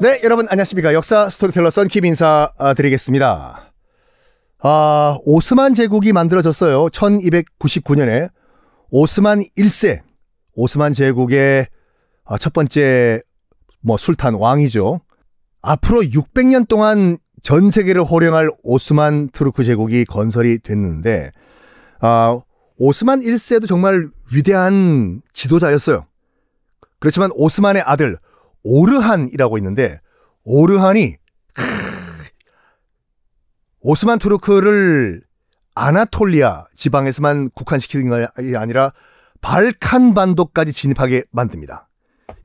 네, 여러분 안녕하십니까. 역사 스토리텔러 썬킴 인사드리겠습니다. 아, 오스만 제국이 만들어졌어요. 1299년에 오스만 1세, 오스만 제국의 아, 첫 번째 뭐 술탄 왕이죠. 앞으로 600년 동안 전 세계를 호령할 오스만 투르크 제국이 건설이 됐는데 아, 오스만 1세도 정말 위대한 지도자였어요. 그렇지만 오스만의 아들 오르한이라고 있는데 오르한이 오스만 투르크를 아나톨리아 지방에서만 국한시키는 것이 아니라 발칸 반도까지 진입하게 만듭니다.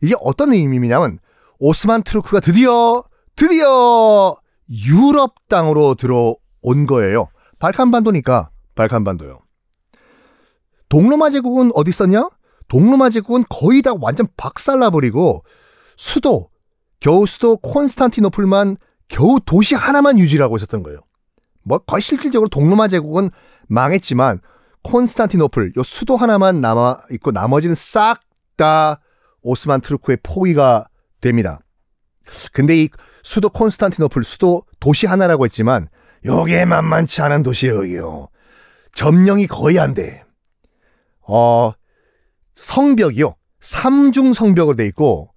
이게 어떤 의미냐면 오스만 투르크가 드디어 드디어 유럽 땅으로 들어온 거예요. 발칸 반도니까 발칸 반도요. 동로마 제국은 어디 있었냐? 동로마 제국은 거의 다 완전 박살나버리고 수도, 겨우 수도 콘스탄티노플만 겨우 도시 하나만 유지하고 있었던 거예요. 뭐 거의 실질적으로 동로마 제국은 망했지만 콘스탄티노플 요 수도 하나만 남아 있고 나머지는 싹 다 오스만 트루크의 포위가 됩니다. 근데 이 수도 콘스탄티노플 수도 도시 하나라고 했지만 요게 만만치 않은 도시예요. 점령이 거의 안 돼. 어 성벽이요. 삼중 성벽으로 돼 있고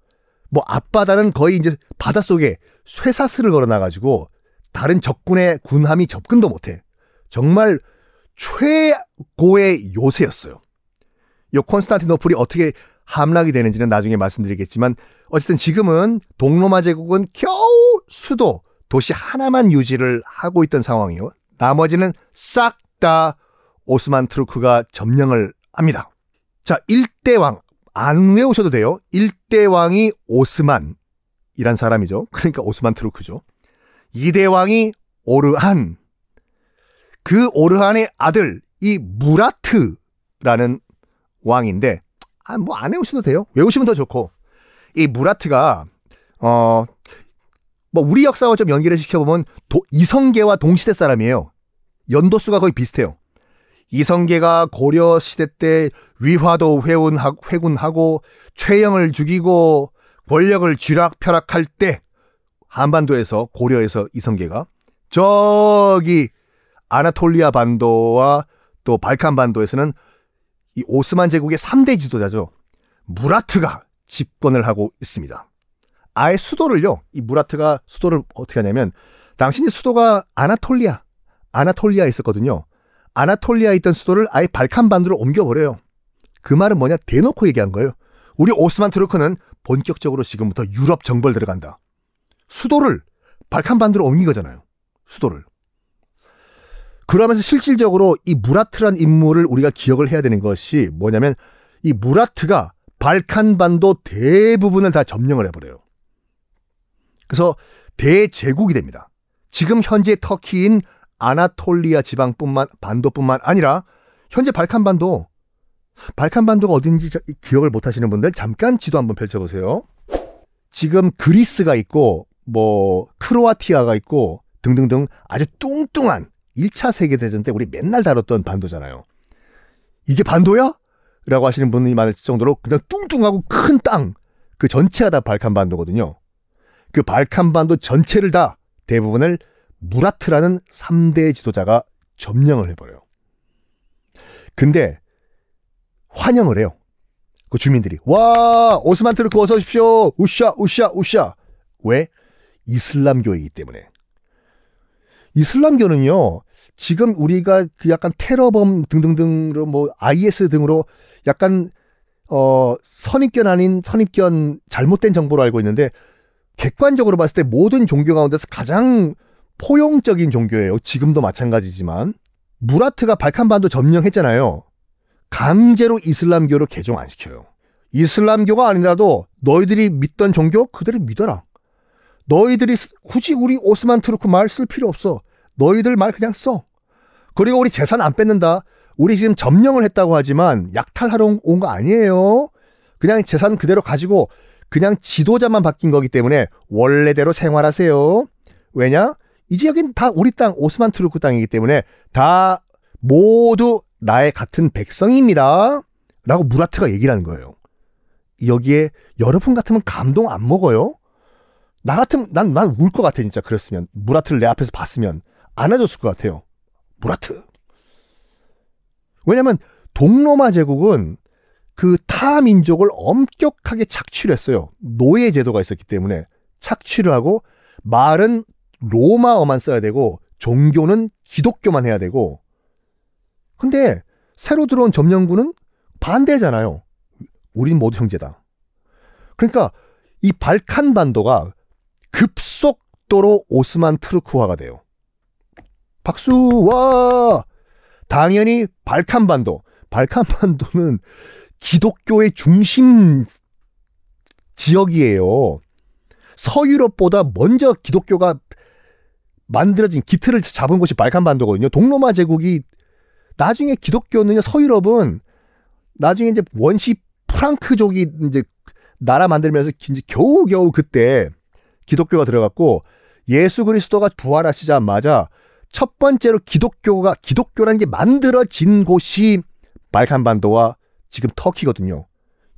뭐 앞바다는 거의 이제 바닷속에 쇠사슬을 걸어놔가지고 다른 적군의 군함이 접근도 못해. 정말 최고의 요새였어요. 이 콘스탄티노플이 어떻게 함락이 되는지는 나중에 말씀드리겠지만 어쨌든 지금은 동로마 제국은 겨우 수도 도시 하나만 유지를 하고 있던 상황이요. 나머지는 싹 다 오스만 트루크가 점령을 합니다. 자, 1대왕 안 외우셔도 돼요. 1대왕이 오스만이란 사람이죠. 그러니까 오스만 트루크죠. 2대왕이 오르한. 그 오르한의 아들, 이 무라트라는 왕인데, 아, 뭐 안 외우셔도 돼요. 외우시면 더 좋고. 이 무라트가, 어, 뭐 우리 역사와 좀 연결을 시켜보면 도, 이성계와 동시대 사람이에요. 연도수가 거의 비슷해요. 이성계가 고려 시대 때 위화도 회군하고 최영을 죽이고 권력을 쥐락펴락할 때 한반도에서 고려에서 이성계가 저기 아나톨리아 반도와 또 발칸 반도에서는 이 오스만 제국의 3대 지도자죠. 무라트가 집권을 하고 있습니다. 아예 수도를요. 이 무라트가 수도를 어떻게 하냐면 당신이 수도가 아나톨리아, 아나톨리아에 있었거든요. 아나톨리아에 있던 수도를 아예 발칸 반도로 옮겨버려요. 그 말은 뭐냐? 대놓고 얘기한 거예요. 우리 오스만 트루크는 본격적으로 지금부터 유럽 정벌 들어간다. 수도를 발칸 반도로 옮긴 거잖아요. 수도를. 그러면서 실질적으로 이 무라트란 인물을 우리가 기억을 해야 되는 것이 뭐냐면 이 무라트가 발칸 반도 대부분을 다 점령을 해버려요. 그래서 대제국이 됩니다. 지금 현재 터키인 아나톨리아 지방뿐만 반도뿐만 아니라 현재 발칸반도 발칸반도가 어딘지 기억을 못 하시는 분들 잠깐 지도 한번 펼쳐 보세요. 지금 그리스가 있고 뭐 크로아티아가 있고 등등등 아주 뚱뚱한 1차 세계 대전 때 우리 맨날 다뤘던 반도잖아요. 이게 반도야? 라고 하시는 분이 많을 정도로 그냥 뚱뚱하고 큰 땅 그 전체가 다 발칸반도거든요. 그 발칸반도 전체를 다 대부분을 무라트라는 3대 지도자가 점령을 해버려요. 근데 환영을 해요. 그 주민들이 와 오스만 트르크 어서 오십시오. 우샤 우샤 우샤. 왜? 이슬람교이기 때문에. 이슬람교는요. 지금 우리가 그 약간 테러범 등등등으로 뭐 IS 등으로 약간 어 선입견 아닌 선입견 잘못된 정보로 알고 있는데 객관적으로 봤을 때 모든 종교 가운데서 가장 포용적인 종교예요. 지금도 마찬가지지만 무라트가 발칸반도 점령했잖아요. 강제로 이슬람교로 개종 안 시켜요. 이슬람교가 아니라도 너희들이 믿던 종교 그대로 믿어라. 너희들이 굳이 우리 오스만 투르크 말 쓸 필요 없어. 너희들 말 그냥 써. 그리고 우리 재산 안 뺏는다. 우리 지금 점령을 했다고 하지만 약탈하러 온 거 아니에요. 그냥 재산 그대로 가지고 그냥 지도자만 바뀐 거기 때문에 원래대로 생활하세요. 왜냐? 이 지역은 다 우리 땅 오스만 투르크 땅이기 때문에 다 모두 나의 같은 백성입니다. 라고 무라트가 얘기를 하는 거예요. 여기에 여러분 같으면 감동 안 먹어요? 나 같으면 난 난 울 것 같아 진짜 그랬으면 무라트를 내 앞에서 봤으면 안아줬을 것 같아요. 무라트. 왜냐면 동로마 제국은 그 타 민족을 엄격하게 착취를 했어요. 노예 제도가 있었기 때문에 착취를 하고 말은 로마어만 써야 되고 종교는 기독교만 해야 되고 근데 새로 들어온 점령군은 반대잖아요. 우린 모두 형제다. 그러니까 이 발칸 반도가 급속도로 오스만 트루크화가 돼요. 박수 와 당연히 발칸 반도 발칸 반도는 기독교의 중심 지역이에요. 서유럽보다 먼저 기독교가 만들어진 기틀을 잡은 곳이 발칸 반도거든요. 동로마 제국이 나중에 기독교는 서유럽은 나중에 이제 원시 프랑크족이 이제 나라 만들면서 이제 겨우겨우 그때 기독교가 들어갔고 예수 그리스도가 부활하시자마자 첫 번째로 기독교가 기독교라는 게 만들어진 곳이 발칸반도와 지금 터키거든요.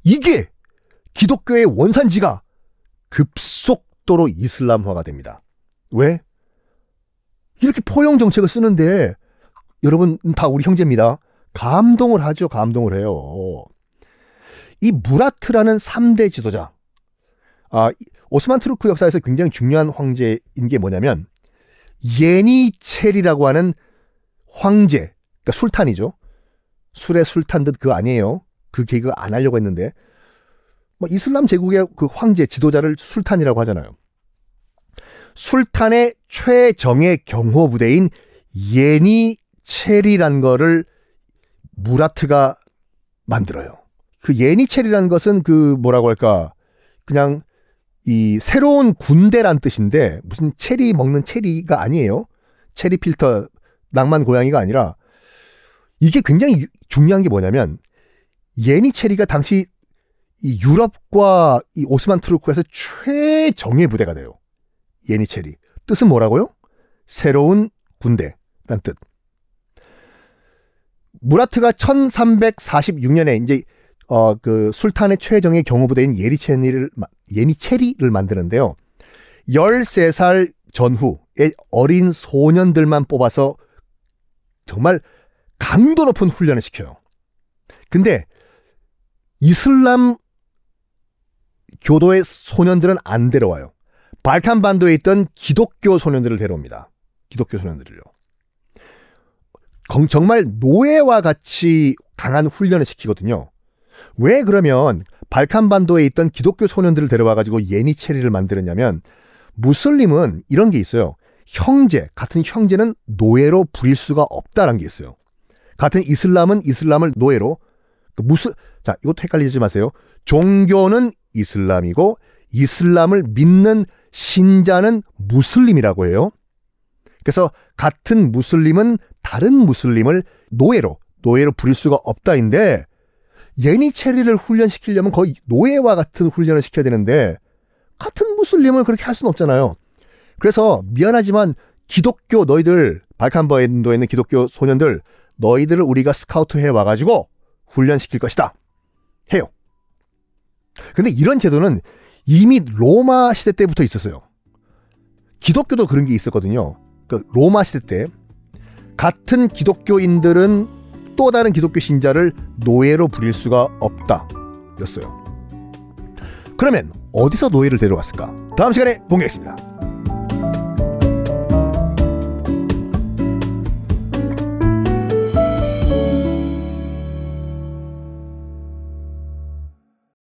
이게 기독교의 원산지가 급속도로 이슬람화가 됩니다. 왜? 이렇게 포용 정책을 쓰는데 여러분 다 우리 형제입니다. 감동을 하죠. 감동을 해요. 이 무라트라는 3대 지도자. 아, 오스만 투르크 역사에서 굉장히 중요한 황제인 게 뭐냐면 예니체리라고 하는 황제, 그러니까 술탄이죠. 술의 술탄 듯 그거 아니에요. 그 계획을 안 하려고 했는데 뭐 이슬람 제국의 그 황제 지도자를 술탄이라고 하잖아요. 술탄의 최정예 경호 부대인 예니 체리란 거를 무라트가 만들어요. 그 예니체리라는 것은 그 뭐라고 할까 그냥 이 새로운 군대란 뜻인데 무슨 체리 먹는 체리가 아니에요. 체리 필터 낭만 고양이가 아니라 이게 굉장히 중요한 게 뭐냐면 예니 체리가 당시 이 유럽과 이 오스만 트루크에서 최정예 부대가 돼요. 예니 체리. 뜻은 뭐라고요? 새로운 군대란 뜻. 무라트가 1346년에 이제 어 그 술탄의 최정예 경호부대인 예리체리를 예니체리를 만드는데요. 13살 전후의 어린 소년들만 뽑아서 정말 강도 높은 훈련을 시켜요. 근데 이슬람 교도의 소년들은 안 데려와요. 발칸 반도에 있던 기독교 소년들을 데려옵니다. 기독교 소년들을요. 정말 노예와 같이 강한 훈련을 시키거든요. 왜 그러면 발칸 반도에 있던 기독교 소년들을 데려와 가지고 예니체리를 만들었냐면 무슬림은 이런 게 있어요. 형제, 같은 형제는 노예로 부릴 수가 없다는 게 있어요. 같은 이슬람은 이슬람을 노예로 그 무슬 자 이것도 헷갈리지 마세요. 종교는 이슬람이고 이슬람을 믿는 신자는 무슬림이라고 해요. 그래서 같은 무슬림은 다른 무슬림을 노예로 노예로 부릴 수가 없다인데 예니체리를 훈련시키려면 거의 노예와 같은 훈련을 시켜야 되는데 같은 무슬림을 그렇게 할 수는 없잖아요. 그래서 미안하지만 기독교 너희들 발칸버엔도에 있는 기독교 소년들 너희들을 우리가 스카우트 해 와가지고 훈련시킬 것이다. 해요. 근데 이런 제도는 이미 로마 시대 때부터 있었어요. 기독교도 그런 게 있었거든요. 그 로마 시대 때 같은 기독교인들은 또 다른 기독교 신자를 노예로 부릴 수가 없다. 였어요. 그러면 어디서 노예를 데려왔을까? 다음 시간에 공개하겠습니다.